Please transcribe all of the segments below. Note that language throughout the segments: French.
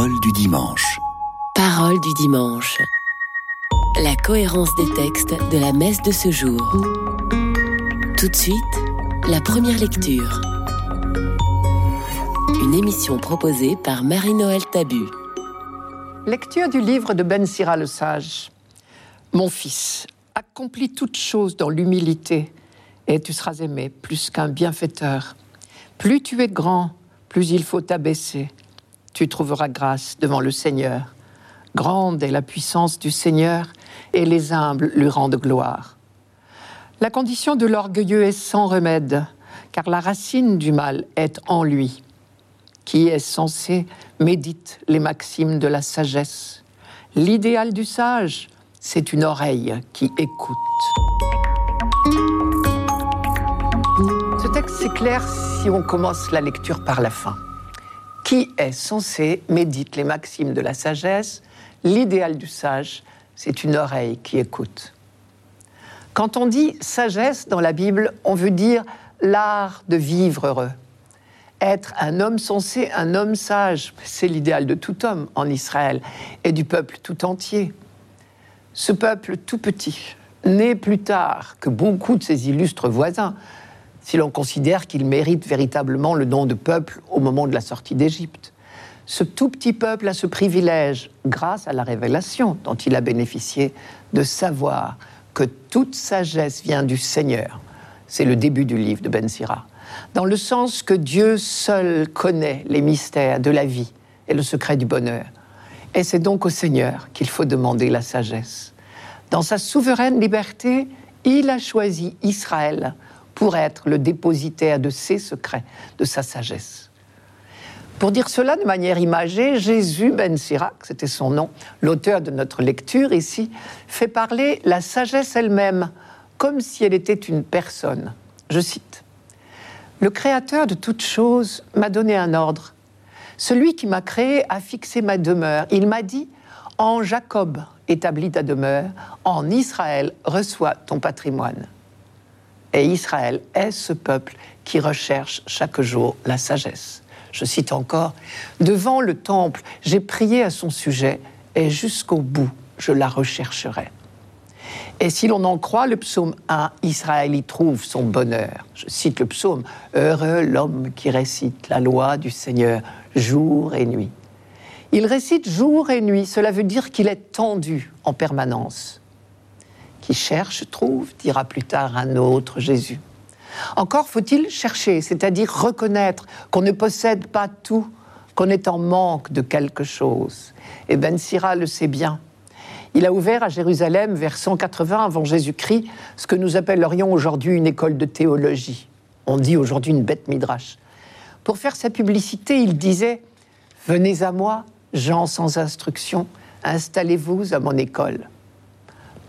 Parole du dimanche. Parole du dimanche. La cohérence des textes de la messe de ce jour. Tout de suite, la première lecture. Une émission proposée par Marie-Noël Tabu. Lecture du livre de Ben Sira le Sage. Mon fils, accomplis toutes choses dans l'humilité, et tu seras aimé plus qu'un bienfaiteur. Plus tu es grand, plus il faut t'abaisser. Tu trouveras grâce devant le Seigneur. Grande est la puissance du Seigneur, et les humbles lui rendent gloire. La condition de l'orgueilleux est sans remède, car la racine du mal est en lui. Qui est censé médite les maximes de la sagesse? L'idéal du sage, c'est une oreille qui écoute. Ce texte s'éclaire si on commence la lecture par la fin. Qui est censé médite les maximes de la sagesse. L'idéal du sage, c'est une oreille qui écoute. Quand on dit sagesse dans la Bible, on veut dire l'art de vivre heureux. Être un homme sensé, un homme sage, c'est l'idéal de tout homme en Israël et du peuple tout entier. Ce peuple tout petit, né plus tard que beaucoup de ses illustres voisins, si l'on considère qu'il mérite véritablement le nom de peuple au moment de la sortie d'Égypte. Ce tout petit peuple a ce privilège, grâce à la révélation dont il a bénéficié, de savoir que toute sagesse vient du Seigneur. C'est le début du livre de Ben Sira. Dans le sens que Dieu seul connaît les mystères de la vie et le secret du bonheur. Et c'est donc au Seigneur qu'il faut demander la sagesse. Dans sa souveraine liberté, il a choisi Israël pour être le dépositaire de ses secrets, de sa sagesse. Pour dire cela de manière imagée, Jésus ben Sirac, c'était son nom, l'auteur de notre lecture ici, fait parler la sagesse elle-même, comme si elle était une personne. Je cite Le Créateur de toutes choses m'a donné un ordre. Celui qui m'a créé a fixé ma demeure. Il m'a dit En Jacob établis ta demeure, en Israël reçois ton patrimoine. Et Israël est ce peuple qui recherche chaque jour la sagesse. Je cite encore, Devant le temple, j'ai prié à son sujet, et jusqu'au bout, je la rechercherai. Et si l'on en croit le psaume 1, Israël y trouve son bonheur. Je cite le psaume, Heureux l'homme qui récite la loi du Seigneur jour et nuit. Il récite jour et nuit, cela veut dire qu'il est tendu en permanence. Qui cherche trouve, dira plus tard un autre Jésus. Encore faut-il chercher, c'est-à-dire reconnaître qu'on ne possède pas tout, qu'on est en manque de quelque chose. Et Ben Sira le sait bien. Il a ouvert à Jérusalem, vers 180 avant Jésus-Christ, ce que nous appellerions aujourd'hui une école de théologie. On dit aujourd'hui une bête midrash. Pour faire sa publicité, il disait Venez à moi, gens sans instruction, installez-vous à mon école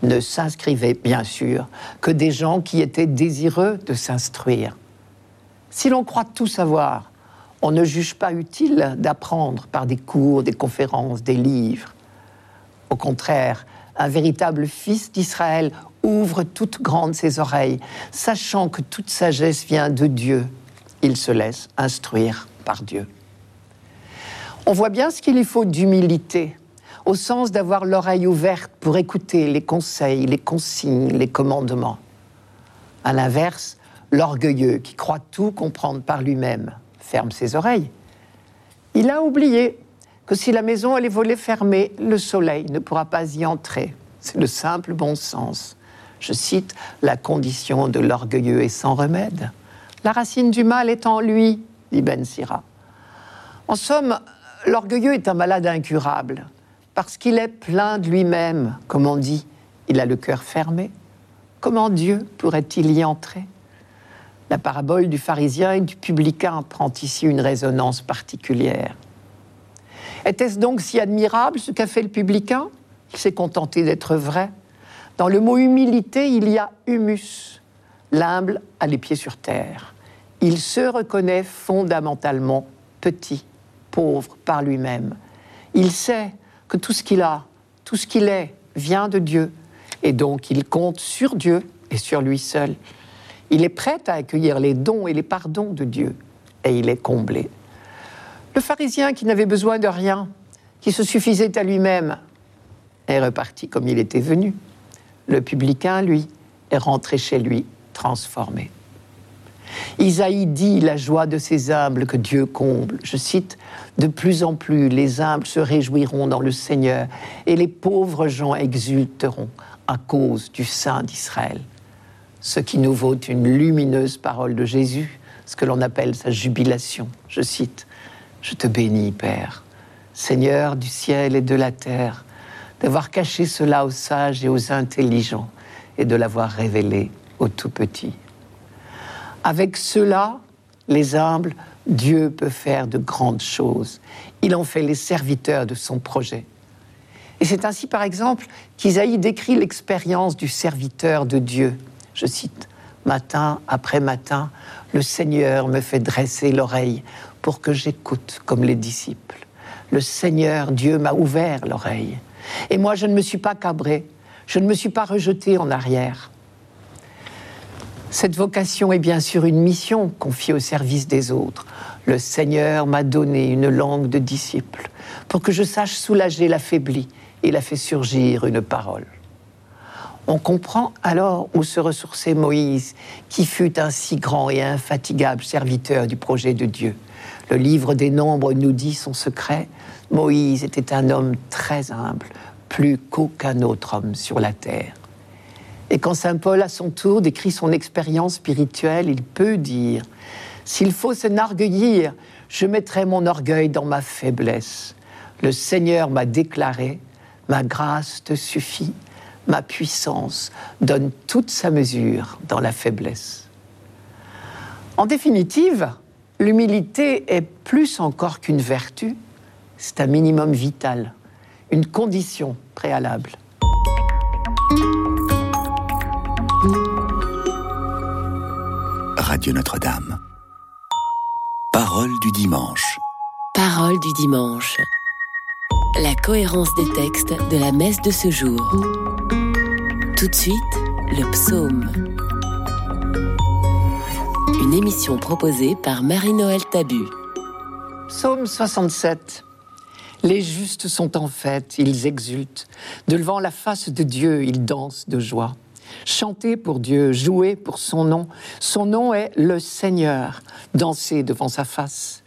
ne s'inscrivaient bien sûr que des gens qui étaient désireux de s'instruire. Si l'on croit tout savoir, on ne juge pas utile d'apprendre par des cours, des conférences, des livres. Au contraire, un véritable fils d'Israël ouvre toutes grandes ses oreilles, sachant que toute sagesse vient de Dieu. Il se laisse instruire par Dieu. On voit bien ce qu'il y faut d'humilité au sens d'avoir l'oreille ouverte pour écouter les conseils, les consignes, les commandements. À l'inverse, l'orgueilleux qui croit tout comprendre par lui-même ferme ses oreilles. Il a oublié que si la maison est volée fermée, le soleil ne pourra pas y entrer. C'est le simple bon sens. Je cite, la condition de l'orgueilleux est sans remède. La racine du mal est en lui, dit Ben Sira. En somme, l'orgueilleux est un malade incurable parce qu'il est plein de lui-même, comme on dit. Il a le cœur fermé. Comment Dieu pourrait-il y entrer? La parabole du pharisien et du publicain prend ici une résonance particulière. Était-ce donc si admirable ce qu'a fait le publicain? Il s'est contenté d'être vrai. Dans le mot humilité, il y a humus. L'humble a les pieds sur terre. Il se reconnaît fondamentalement petit, pauvre par lui-même. Il sait que tout ce qu'il a, tout ce qu'il est, vient de Dieu. Et donc il compte sur Dieu et sur lui seul. Il est prêt à accueillir les dons et les pardons de Dieu. Et il est comblé. Le pharisien qui n'avait besoin de rien qui se suffisait à lui-même, est reparti comme il était venu. Le publicain, lui, est rentré chez lui transformé. Isaïe dit la joie de ces humbles que Dieu comble. Je cite, De plus en plus les humbles se réjouiront dans le Seigneur et les pauvres gens exulteront à cause du Saint d'Israël. Ce qui nous vaut une lumineuse parole de Jésus, ce que l'on appelle sa jubilation. Je cite, Je te bénis, Père, Seigneur du ciel et de la terre, d'avoir caché cela aux sages et aux intelligents et de l'avoir révélé aux tout petits. Avec cela, les humbles, Dieu peut faire de grandes choses. Il en fait les serviteurs de son projet. Et c'est ainsi, par exemple, qu'Isaïe décrit l'expérience du serviteur de Dieu. Je cite, Matin après matin, le Seigneur me fait dresser l'oreille pour que j'écoute comme les disciples. Le Seigneur Dieu m'a ouvert l'oreille. Et moi, je ne me suis pas cabré, je ne me suis pas rejeté en arrière. Cette vocation est bien sûr une mission confiée au service des autres. Le Seigneur m'a donné une langue de disciple pour que je sache soulager l'affaibli. Il a fait surgir une parole. On comprend alors où se ressourçait Moïse, qui fut un si grand et infatigable serviteur du projet de Dieu. Le livre des Nombres nous dit son secret. Moïse était un homme très humble, plus qu'aucun autre homme sur la terre. Et quand Saint Paul, à son tour, décrit son expérience spirituelle, il peut dire S'il faut s'enorgueillir, je mettrai mon orgueil dans ma faiblesse. Le Seigneur m'a déclaré Ma grâce te suffit, ma puissance donne toute sa mesure dans la faiblesse. En définitive, l'humilité est plus encore qu'une vertu, c'est un minimum vital, une condition préalable. Radio Notre-Dame. Parole du dimanche. Parole du dimanche. La cohérence des textes de la messe de ce jour. Tout de suite, le psaume. Une émission proposée par Marie-Noël Tabu. Psaume 67. Les justes sont en fête, ils exultent. Devant la face de Dieu, ils dansent de joie. Chantez pour Dieu, jouez pour son nom. Son nom est le Seigneur. Dansez devant sa face.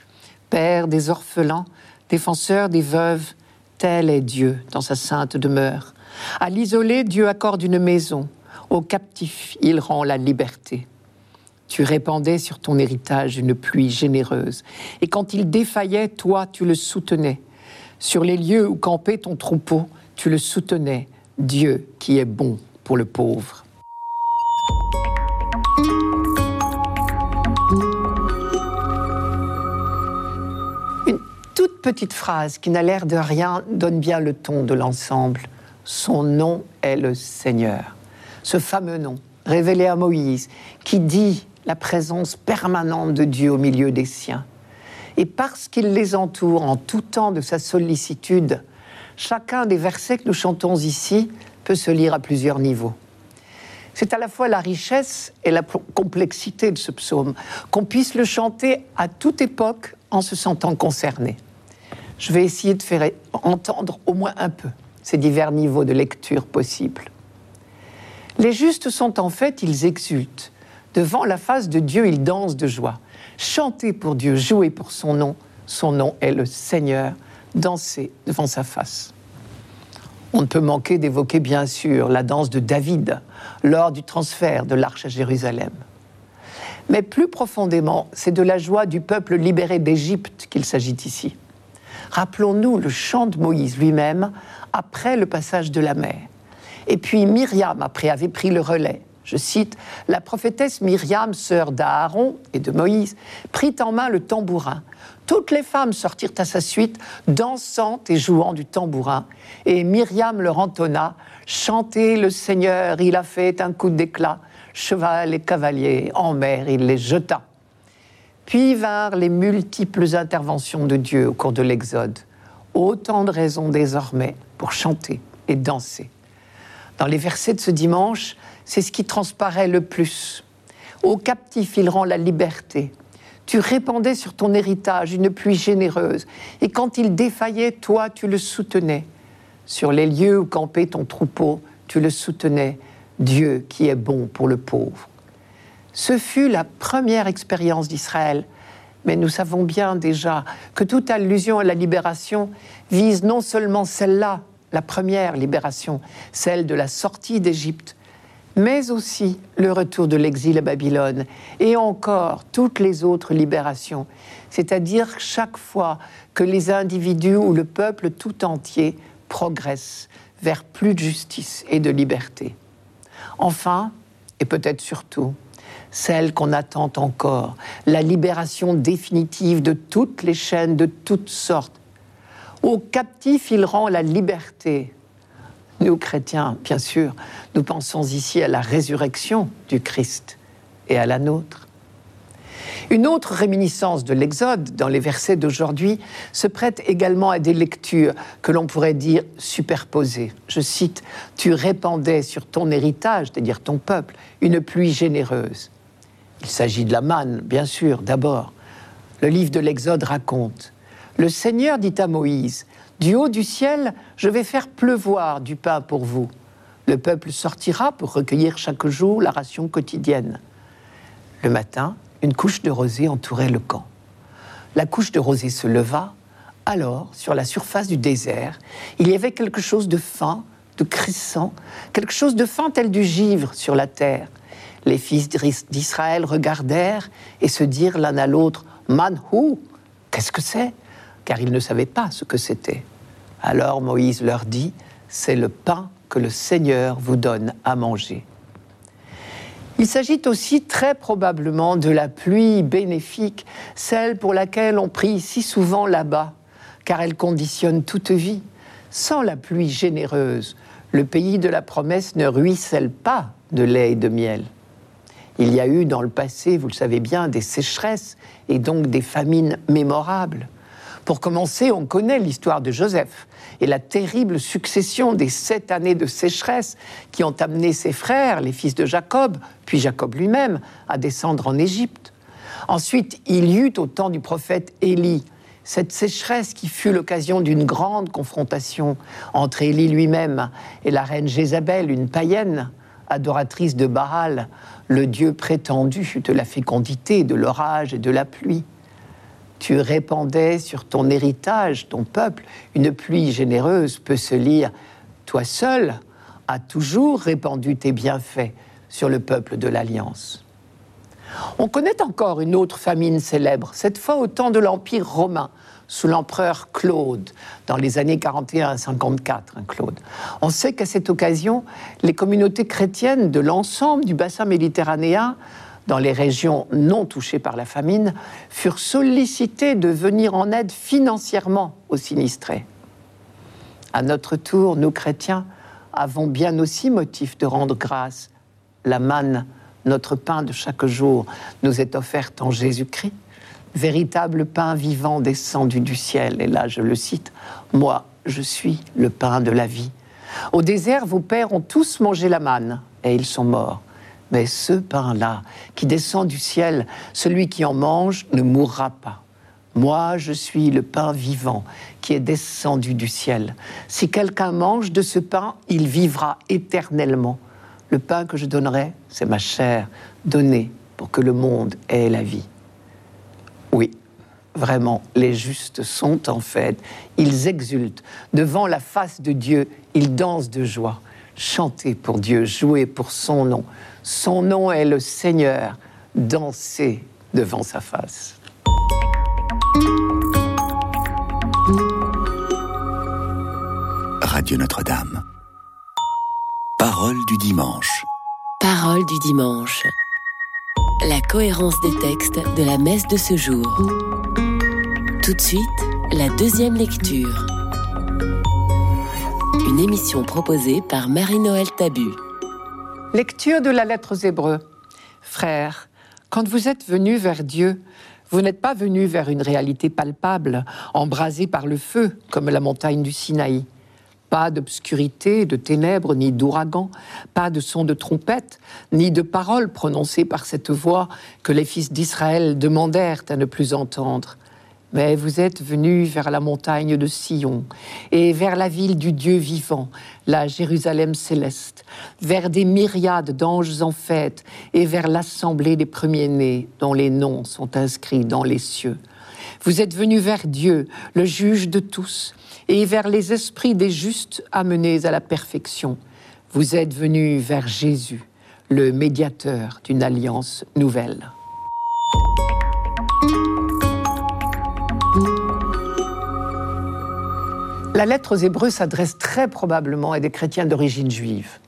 Père des orphelins, défenseur des veuves, tel est Dieu dans sa sainte demeure. À l'isolé, Dieu accorde une maison. Aux captifs, il rend la liberté. Tu répandais sur ton héritage une pluie généreuse. Et quand il défaillait, toi, tu le soutenais. Sur les lieux où campait ton troupeau, tu le soutenais. Dieu qui est bon pour le pauvre. Une toute petite phrase qui n'a l'air de rien donne bien le ton de l'ensemble. Son nom est le Seigneur. Ce fameux nom, révélé à Moïse, qui dit la présence permanente de Dieu au milieu des siens. Et parce qu'il les entoure en tout temps de sa sollicitude, chacun des versets que nous chantons ici peut se lire à plusieurs niveaux. C'est à la fois la richesse et la complexité de ce psaume, qu'on puisse le chanter à toute époque en se sentant concerné. Je vais essayer de faire entendre au moins un peu ces divers niveaux de lecture possibles. Les justes sont en fait, ils exultent. Devant la face de Dieu, ils dansent de joie. Chantez pour Dieu, jouez pour son nom. Son nom est le Seigneur. Dansez devant sa face. On ne peut manquer d'évoquer bien sûr la danse de David lors du transfert de l'arche à Jérusalem. Mais plus profondément, c'est de la joie du peuple libéré d'Égypte qu'il s'agit ici. Rappelons-nous le chant de Moïse lui-même après le passage de la mer. Et puis Myriam, après, avait pris le relais. Je cite, La prophétesse Myriam, sœur d'Aaron et de Moïse, prit en main le tambourin toutes les femmes sortirent à sa suite, dansant et jouant du tambourin. Et Myriam leur entonna Chantez le Seigneur, il a fait un coup d'éclat. Cheval et cavalier, en mer, il les jeta. Puis vinrent les multiples interventions de Dieu au cours de l'Exode. Autant de raisons désormais pour chanter et danser. Dans les versets de ce dimanche, c'est ce qui transparaît le plus. Aux captifs, il rend la liberté. Tu répandais sur ton héritage une pluie généreuse, et quand il défaillait, toi, tu le soutenais. Sur les lieux où campait ton troupeau, tu le soutenais, Dieu qui est bon pour le pauvre. Ce fut la première expérience d'Israël, mais nous savons bien déjà que toute allusion à la libération vise non seulement celle-là, la première libération, celle de la sortie d'Égypte, mais aussi le retour de l'exil à Babylone et encore toutes les autres libérations, c'est-à-dire chaque fois que les individus ou le peuple tout entier progressent vers plus de justice et de liberté. Enfin, et peut-être surtout, celle qu'on attend encore, la libération définitive de toutes les chaînes de toutes sortes. Aux captifs, il rend la liberté, nous, chrétiens, bien sûr, nous pensons ici à la résurrection du Christ et à la nôtre. Une autre réminiscence de l'Exode dans les versets d'aujourd'hui se prête également à des lectures que l'on pourrait dire superposées. Je cite, Tu répandais sur ton héritage, c'est-à-dire ton peuple, une pluie généreuse. Il s'agit de la manne, bien sûr, d'abord. Le livre de l'Exode raconte, Le Seigneur dit à Moïse, du haut du ciel, je vais faire pleuvoir du pain pour vous. Le peuple sortira pour recueillir chaque jour la ration quotidienne. Le matin, une couche de rosée entourait le camp. La couche de rosée se leva. Alors, sur la surface du désert, il y avait quelque chose de fin, de crissant, quelque chose de fin tel du givre sur la terre. Les fils d'Israël regardèrent et se dirent l'un à l'autre Manhou, qu'est-ce que c'est? Car ils ne savaient pas ce que c'était. Alors Moïse leur dit, c'est le pain que le Seigneur vous donne à manger. Il s'agit aussi très probablement de la pluie bénéfique, celle pour laquelle on prie si souvent là-bas, car elle conditionne toute vie. Sans la pluie généreuse, le pays de la promesse ne ruisselle pas de lait et de miel. Il y a eu dans le passé, vous le savez bien, des sécheresses et donc des famines mémorables. Pour commencer, on connaît l'histoire de Joseph et la terrible succession des sept années de sécheresse qui ont amené ses frères, les fils de Jacob, puis Jacob lui-même, à descendre en Égypte. Ensuite, il y eut au temps du prophète Élie cette sécheresse qui fut l'occasion d'une grande confrontation entre Élie lui-même et la reine Jézabel, une païenne, adoratrice de Baal, le dieu prétendu de la fécondité, de l'orage et de la pluie tu répandais sur ton héritage, ton peuple, une pluie généreuse peut se lire Toi seul as toujours répandu tes bienfaits sur le peuple de l'Alliance. On connaît encore une autre famine célèbre, cette fois au temps de l'Empire romain, sous l'empereur Claude, dans les années 41 à 54, hein. On sait qu'à cette occasion, les communautés chrétiennes de l'ensemble du bassin méditerranéen dans les régions non touchées par la famine, furent sollicités de venir en aide financièrement aux sinistrés. À notre tour, nous chrétiens avons bien aussi motif de rendre grâce. La manne, notre pain de chaque jour, nous est offerte en Jésus-Christ, véritable pain vivant descendu du ciel. Et là, je le cite, Moi, je suis le pain de la vie. Au désert, vos pères ont tous mangé la manne et ils sont morts. Mais ce pain-là, qui descend du ciel, celui qui en mange ne mourra pas. Moi, je suis le pain vivant qui est descendu du ciel. Si quelqu'un mange de ce pain, il vivra éternellement. Le pain que je donnerai, c'est ma chair donnée pour que le monde ait la vie. Oui, vraiment, les justes sont en fait, ils exultent devant la face de Dieu, ils dansent de joie. Chantez pour Dieu, jouez pour son nom. Son nom est le Seigneur. Dansez devant sa face. Radio Notre-Dame. Parole du dimanche. Parole du dimanche. La cohérence des textes de la messe de ce jour. Tout de suite, la deuxième lecture. Une émission proposée par Marie-Noël Tabu. Lecture de la lettre aux Hébreux. Frères, quand vous êtes venus vers Dieu, vous n'êtes pas venus vers une réalité palpable, embrasée par le feu, comme la montagne du Sinaï. Pas d'obscurité, de ténèbres, ni d'ouragan, pas de son de trompette, ni de paroles prononcées par cette voix que les fils d'Israël demandèrent à ne plus entendre. Mais vous êtes venus vers la montagne de Sion et vers la ville du Dieu vivant, la Jérusalem céleste, vers des myriades d'anges en fête et vers l'assemblée des premiers-nés dont les noms sont inscrits dans les cieux. Vous êtes venus vers Dieu, le juge de tous, et vers les esprits des justes amenés à la perfection. Vous êtes venus vers Jésus, le médiateur d'une alliance nouvelle. La lettre aux Hébreux s'adresse très probablement à des chrétiens d'origine juive.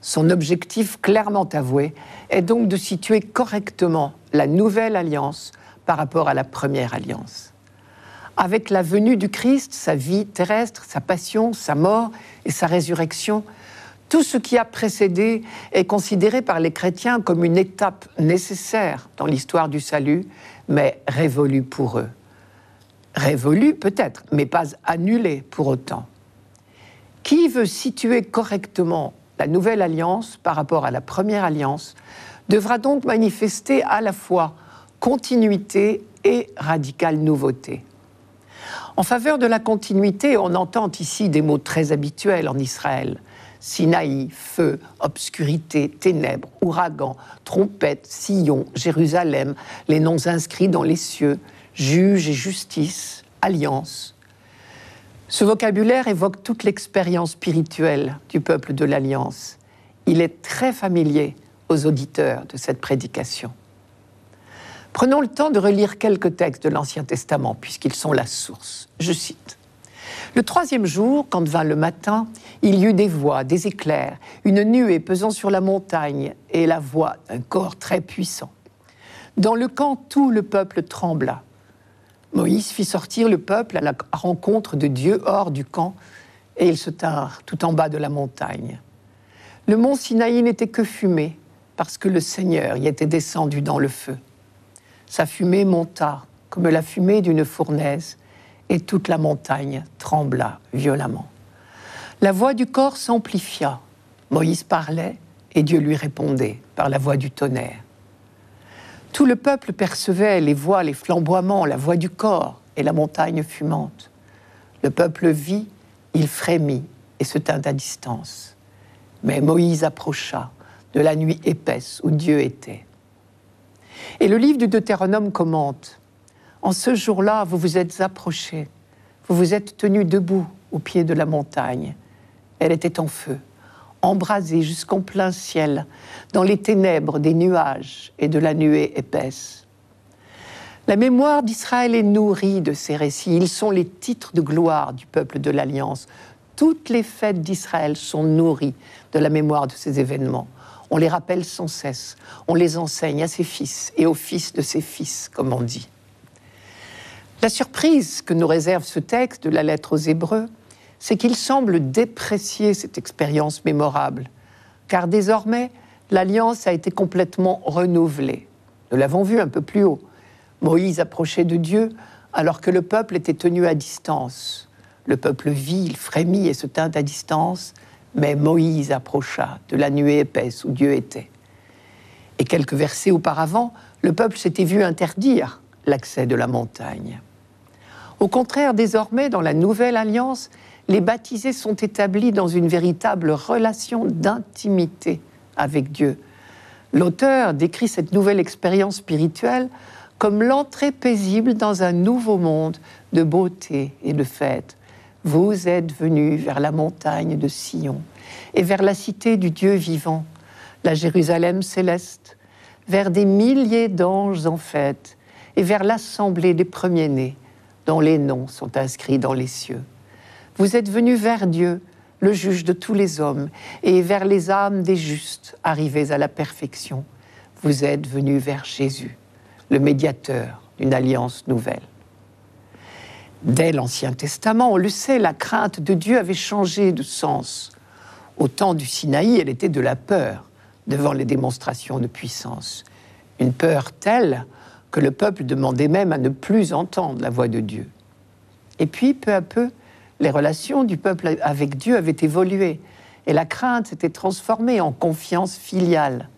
Son objectif clairement avoué est donc de situer correctement la nouvelle alliance par rapport à la première alliance avec la venue du Christ, sa vie terrestre, sa passion, sa mort et sa résurrection, tout ce qui a précédé est considéré par les chrétiens comme une étape nécessaire dans l'histoire du salut, mais révolue pour eux. Révolue peut-être, mais pas annulée pour autant. Qui veut situer correctement la nouvelle alliance par rapport à la première alliance devra donc manifester à la fois continuité et radicale nouveauté. En faveur de la continuité, on entend ici des mots très habituels en Israël. Sinaï, feu, obscurité, ténèbres, ouragan, trompette, sillon, Jérusalem, les noms inscrits dans les cieux, juge et justice, alliance. Ce vocabulaire évoque toute l'expérience spirituelle du peuple de l'Alliance. Il est très familier aux auditeurs de cette prédication. Prenons le temps de relire quelques textes de l'Ancien Testament, puisqu'ils sont la source. Je cite. Le troisième jour, quand vint le matin, il y eut des voix, des éclairs, une nuée pesant sur la montagne et la voix d'un corps très puissant. Dans le camp, tout le peuple trembla. Moïse fit sortir le peuple à la rencontre de Dieu hors du camp, et ils se tinrent tout en bas de la montagne. Le mont Sinaï n'était que fumée, parce que le Seigneur y était descendu dans le feu. Sa fumée monta comme la fumée d'une fournaise, et toute la montagne trembla violemment. La voix du corps s'amplifia. Moïse parlait, et Dieu lui répondait par la voix du tonnerre. Tout le peuple percevait les voix, les flamboiements, la voix du corps et la montagne fumante. Le peuple vit, il frémit et se tint à distance. Mais Moïse approcha de la nuit épaisse où Dieu était. Et le livre du Deutéronome commente En ce jour-là, vous vous êtes approchés, vous vous êtes tenus debout au pied de la montagne. Elle était en feu, embrasée jusqu'en plein ciel, dans les ténèbres des nuages et de la nuée épaisse. La mémoire d'Israël est nourrie de ces récits. Ils sont les titres de gloire du peuple de l'Alliance. Toutes les fêtes d'Israël sont nourries de la mémoire de ces événements. On les rappelle sans cesse. On les enseigne à ses fils et aux fils de ses fils, comme on dit. La surprise que nous réserve ce texte de la lettre aux Hébreux, c'est qu'il semble déprécier cette expérience mémorable, car désormais, l'alliance a été complètement renouvelée. Nous l'avons vu un peu plus haut. Moïse approchait de Dieu alors que le peuple était tenu à distance. Le peuple vit, il frémit et se tint à distance, mais Moïse approcha de la nuée épaisse où Dieu était. Et quelques versets auparavant, le peuple s'était vu interdire l'accès de la montagne. Au contraire, désormais, dans la nouvelle alliance, les baptisés sont établis dans une véritable relation d'intimité avec Dieu. L'auteur décrit cette nouvelle expérience spirituelle comme l'entrée paisible dans un nouveau monde de beauté et de fête, vous êtes venus vers la montagne de Sion et vers la cité du Dieu vivant, la Jérusalem céleste, vers des milliers d'anges en fête et vers l'assemblée des premiers-nés dont les noms sont inscrits dans les cieux. Vous êtes venus vers Dieu, le juge de tous les hommes, et vers les âmes des justes arrivés à la perfection. Vous êtes venus vers Jésus, le médiateur d'une alliance nouvelle. Dès l'Ancien Testament, on le sait, la crainte de Dieu avait changé de sens. Au temps du Sinaï, elle était de la peur devant les démonstrations de puissance. Une peur telle que le peuple demandait même à ne plus entendre la voix de Dieu. Et puis, peu à peu, les relations du peuple avec Dieu avaient évolué et la crainte s'était transformée en confiance filiale.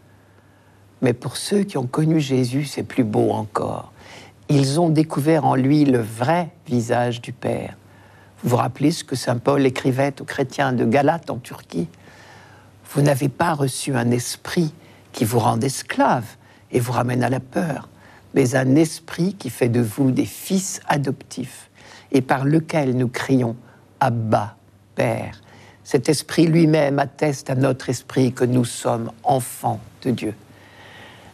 Mais pour ceux qui ont connu Jésus, c'est plus beau encore. Ils ont découvert en lui le vrai visage du Père. Vous vous rappelez ce que Saint Paul écrivait aux chrétiens de Galate en Turquie Vous n'avez pas reçu un esprit qui vous rend esclave et vous ramène à la peur, mais un esprit qui fait de vous des fils adoptifs et par lequel nous crions Abba, Père. Cet esprit lui-même atteste à notre esprit que nous sommes enfants de Dieu.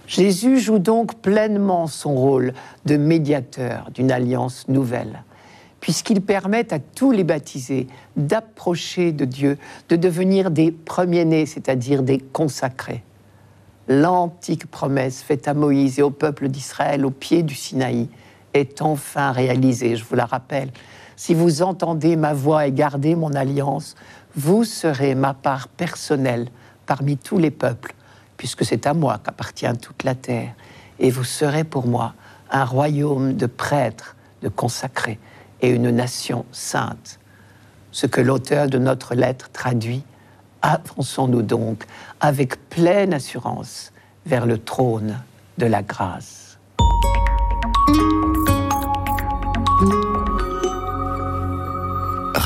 Jésus joue donc pleinement son rôle de médiateur d'une alliance nouvelle, puisqu'il permet à tous les baptisés d'approcher de Dieu, de devenir des premiers-nés, c'est-à-dire des consacrés. L'antique promesse faite à Moïse et au peuple d'Israël au pied du Sinaï est enfin réalisée, je vous la rappelle. Si vous entendez ma voix et gardez mon alliance, vous serez ma part personnelle parmi tous les peuples puisque c'est à moi qu'appartient toute la terre, et vous serez pour moi un royaume de prêtres, de consacrés, et une nation sainte. Ce que l'auteur de notre lettre traduit, avançons-nous donc avec pleine assurance vers le trône de la grâce.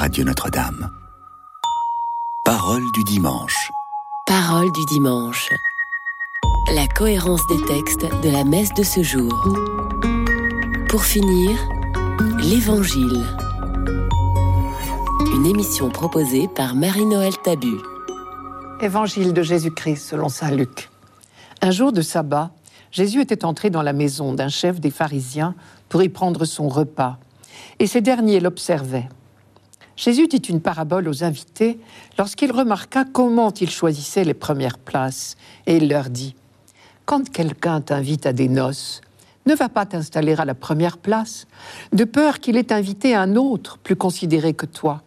Radio Notre-Dame. Parole du dimanche. Parole du dimanche la cohérence des textes de la messe de ce jour. Pour finir, l'Évangile. Une émission proposée par Marie-Noël Tabu. Évangile de Jésus-Christ selon Saint Luc. Un jour de sabbat, Jésus était entré dans la maison d'un chef des pharisiens pour y prendre son repas, et ces derniers l'observaient. Jésus dit une parabole aux invités lorsqu'il remarqua comment ils choisissaient les premières places, et il leur dit quand quelqu'un t'invite à des noces, ne va pas t'installer à la première place, de peur qu'il ait invité un autre plus considéré que toi.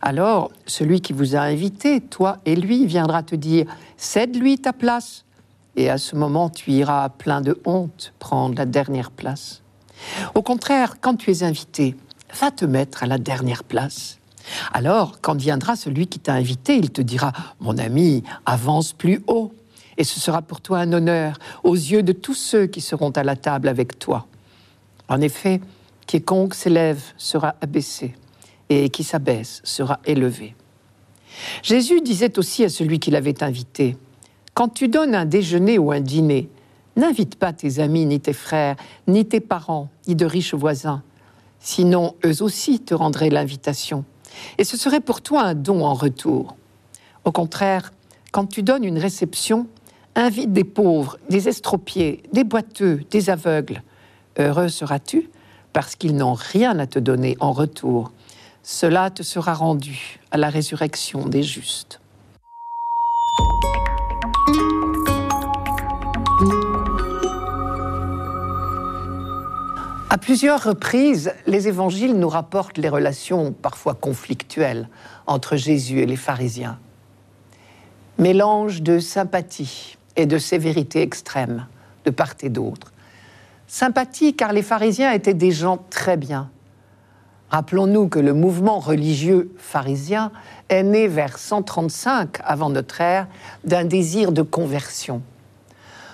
Alors, celui qui vous a invité, toi et lui, viendra te dire Cède-lui ta place. Et à ce moment, tu iras plein de honte prendre la dernière place. Au contraire, quand tu es invité, va te mettre à la dernière place. Alors, quand viendra celui qui t'a invité, il te dira Mon ami, avance plus haut et ce sera pour toi un honneur aux yeux de tous ceux qui seront à la table avec toi. En effet, quiconque s'élève sera abaissé, et qui s'abaisse sera élevé. Jésus disait aussi à celui qui l'avait invité, Quand tu donnes un déjeuner ou un dîner, n'invite pas tes amis, ni tes frères, ni tes parents, ni de riches voisins, sinon eux aussi te rendraient l'invitation, et ce serait pour toi un don en retour. Au contraire, quand tu donnes une réception, invite des pauvres, des estropiés, des boiteux, des aveugles. Heureux seras-tu parce qu'ils n'ont rien à te donner en retour. Cela te sera rendu à la résurrection des justes. À plusieurs reprises, les évangiles nous rapportent les relations parfois conflictuelles entre Jésus et les pharisiens. Mélange de sympathie, et de sévérité extrême de part et d'autre. Sympathie car les pharisiens étaient des gens très bien. Rappelons-nous que le mouvement religieux pharisien est né vers 135 avant notre ère d'un désir de conversion.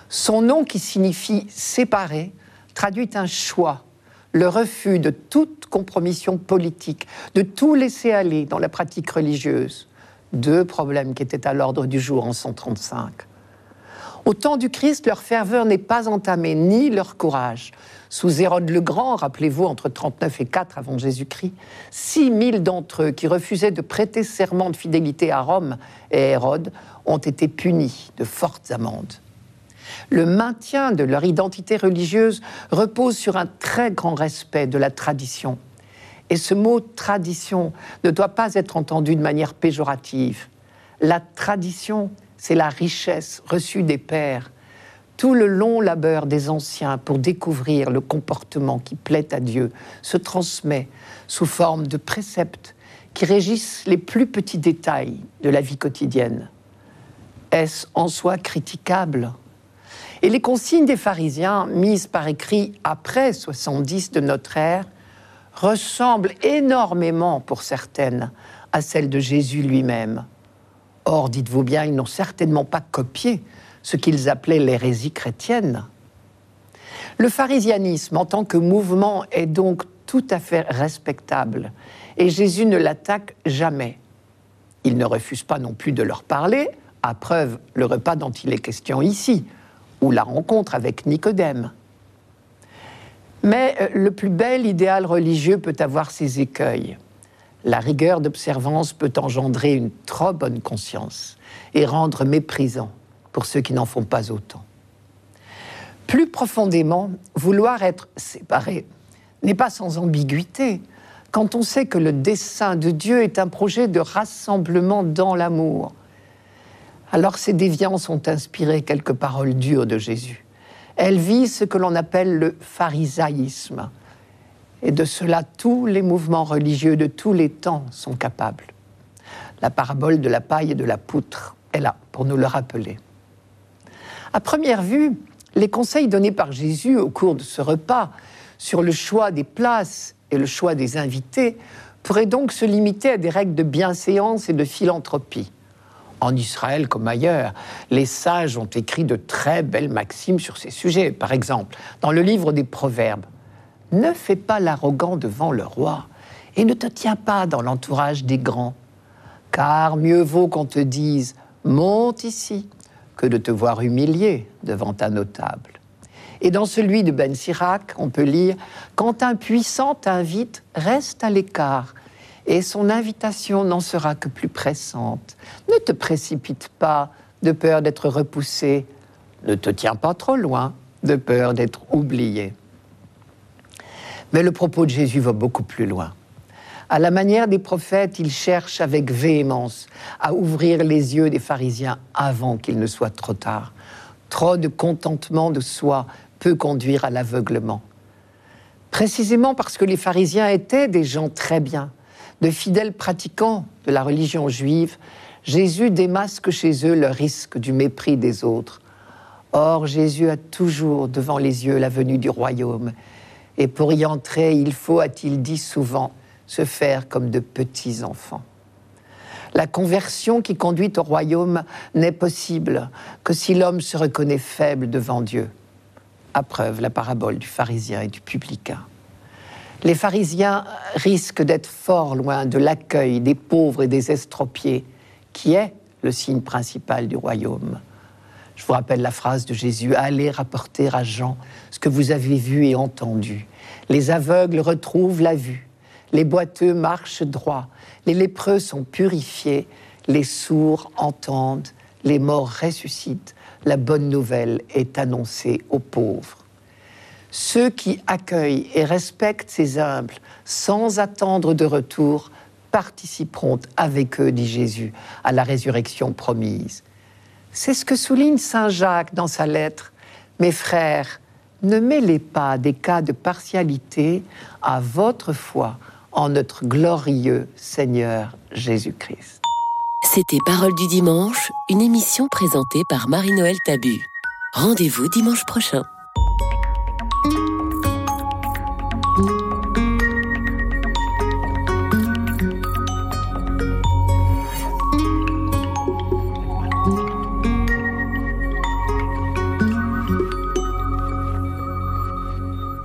Son nom qui signifie séparer traduit un choix, le refus de toute compromission politique, de tout laisser aller dans la pratique religieuse. Deux problèmes qui étaient à l'ordre du jour en 135. Au temps du Christ, leur ferveur n'est pas entamée, ni leur courage. Sous Hérode le Grand, rappelez-vous, entre 39 et 4 avant Jésus-Christ, 6000 d'entre eux qui refusaient de prêter serment de fidélité à Rome et Hérode ont été punis de fortes amendes. Le maintien de leur identité religieuse repose sur un très grand respect de la tradition. Et ce mot tradition ne doit pas être entendu de manière péjorative. La tradition, c'est la richesse reçue des pères, tout le long labeur des anciens pour découvrir le comportement qui plaît à Dieu se transmet sous forme de préceptes qui régissent les plus petits détails de la vie quotidienne. Est-ce en soi critiquable? Et les consignes des pharisiens, mises par écrit après 70 de notre ère, ressemble énormément pour certaines à celle de Jésus lui-même. Or, dites-vous bien, ils n'ont certainement pas copié ce qu'ils appelaient l'hérésie chrétienne. Le pharisianisme en tant que mouvement est donc tout à fait respectable et Jésus ne l'attaque jamais. Il ne refuse pas non plus de leur parler, à preuve le repas dont il est question ici, ou la rencontre avec Nicodème. Mais euh, le plus bel idéal religieux peut avoir ses écueils. La rigueur d'observance peut engendrer une trop bonne conscience et rendre méprisant pour ceux qui n'en font pas autant. Plus profondément, vouloir être séparé n'est pas sans ambiguïté quand on sait que le dessein de Dieu est un projet de rassemblement dans l'amour. Alors ces déviances ont inspiré quelques paroles dures de Jésus. Elles visent ce que l'on appelle le pharisaïsme. Et de cela, tous les mouvements religieux de tous les temps sont capables. La parabole de la paille et de la poutre est là pour nous le rappeler. À première vue, les conseils donnés par Jésus au cours de ce repas sur le choix des places et le choix des invités pourraient donc se limiter à des règles de bienséance et de philanthropie. En Israël comme ailleurs, les sages ont écrit de très belles maximes sur ces sujets. Par exemple, dans le livre des Proverbes, Ne fais pas l'arrogant devant le roi et ne te tiens pas dans l'entourage des grands, car mieux vaut qu'on te dise Monte ici que de te voir humilié devant un notable. Et dans celui de Ben Sirac, on peut lire Quand un puissant t'invite, reste à l'écart, et son invitation n'en sera que plus pressante. Ne te précipite pas de peur d'être repoussé, ne te tiens pas trop loin de peur d'être oublié. Mais le propos de Jésus va beaucoup plus loin. À la manière des prophètes, il cherche avec véhémence à ouvrir les yeux des pharisiens avant qu'il ne soit trop tard. Trop de contentement de soi peut conduire à l'aveuglement. Précisément parce que les pharisiens étaient des gens très bien, de fidèles pratiquants de la religion juive, Jésus démasque chez eux le risque du mépris des autres. Or, Jésus a toujours devant les yeux la venue du royaume. Et pour y entrer, il faut, a-t-il dit souvent, se faire comme de petits enfants. La conversion qui conduit au royaume n'est possible que si l'homme se reconnaît faible devant Dieu. À preuve la parabole du pharisien et du publicain. Les pharisiens risquent d'être fort loin de l'accueil des pauvres et des estropiés, qui est le signe principal du royaume. Je vous rappelle la phrase de Jésus, allez rapporter à Jean ce que vous avez vu et entendu. Les aveugles retrouvent la vue, les boiteux marchent droit, les lépreux sont purifiés, les sourds entendent, les morts ressuscitent, la bonne nouvelle est annoncée aux pauvres. Ceux qui accueillent et respectent ces humbles sans attendre de retour participeront avec eux, dit Jésus, à la résurrection promise. C'est ce que souligne Saint Jacques dans sa lettre. Mes frères, ne mêlez pas des cas de partialité à votre foi en notre glorieux Seigneur Jésus-Christ. C'était Parole du dimanche, une émission présentée par Marie-Noël Tabu. Rendez-vous dimanche prochain.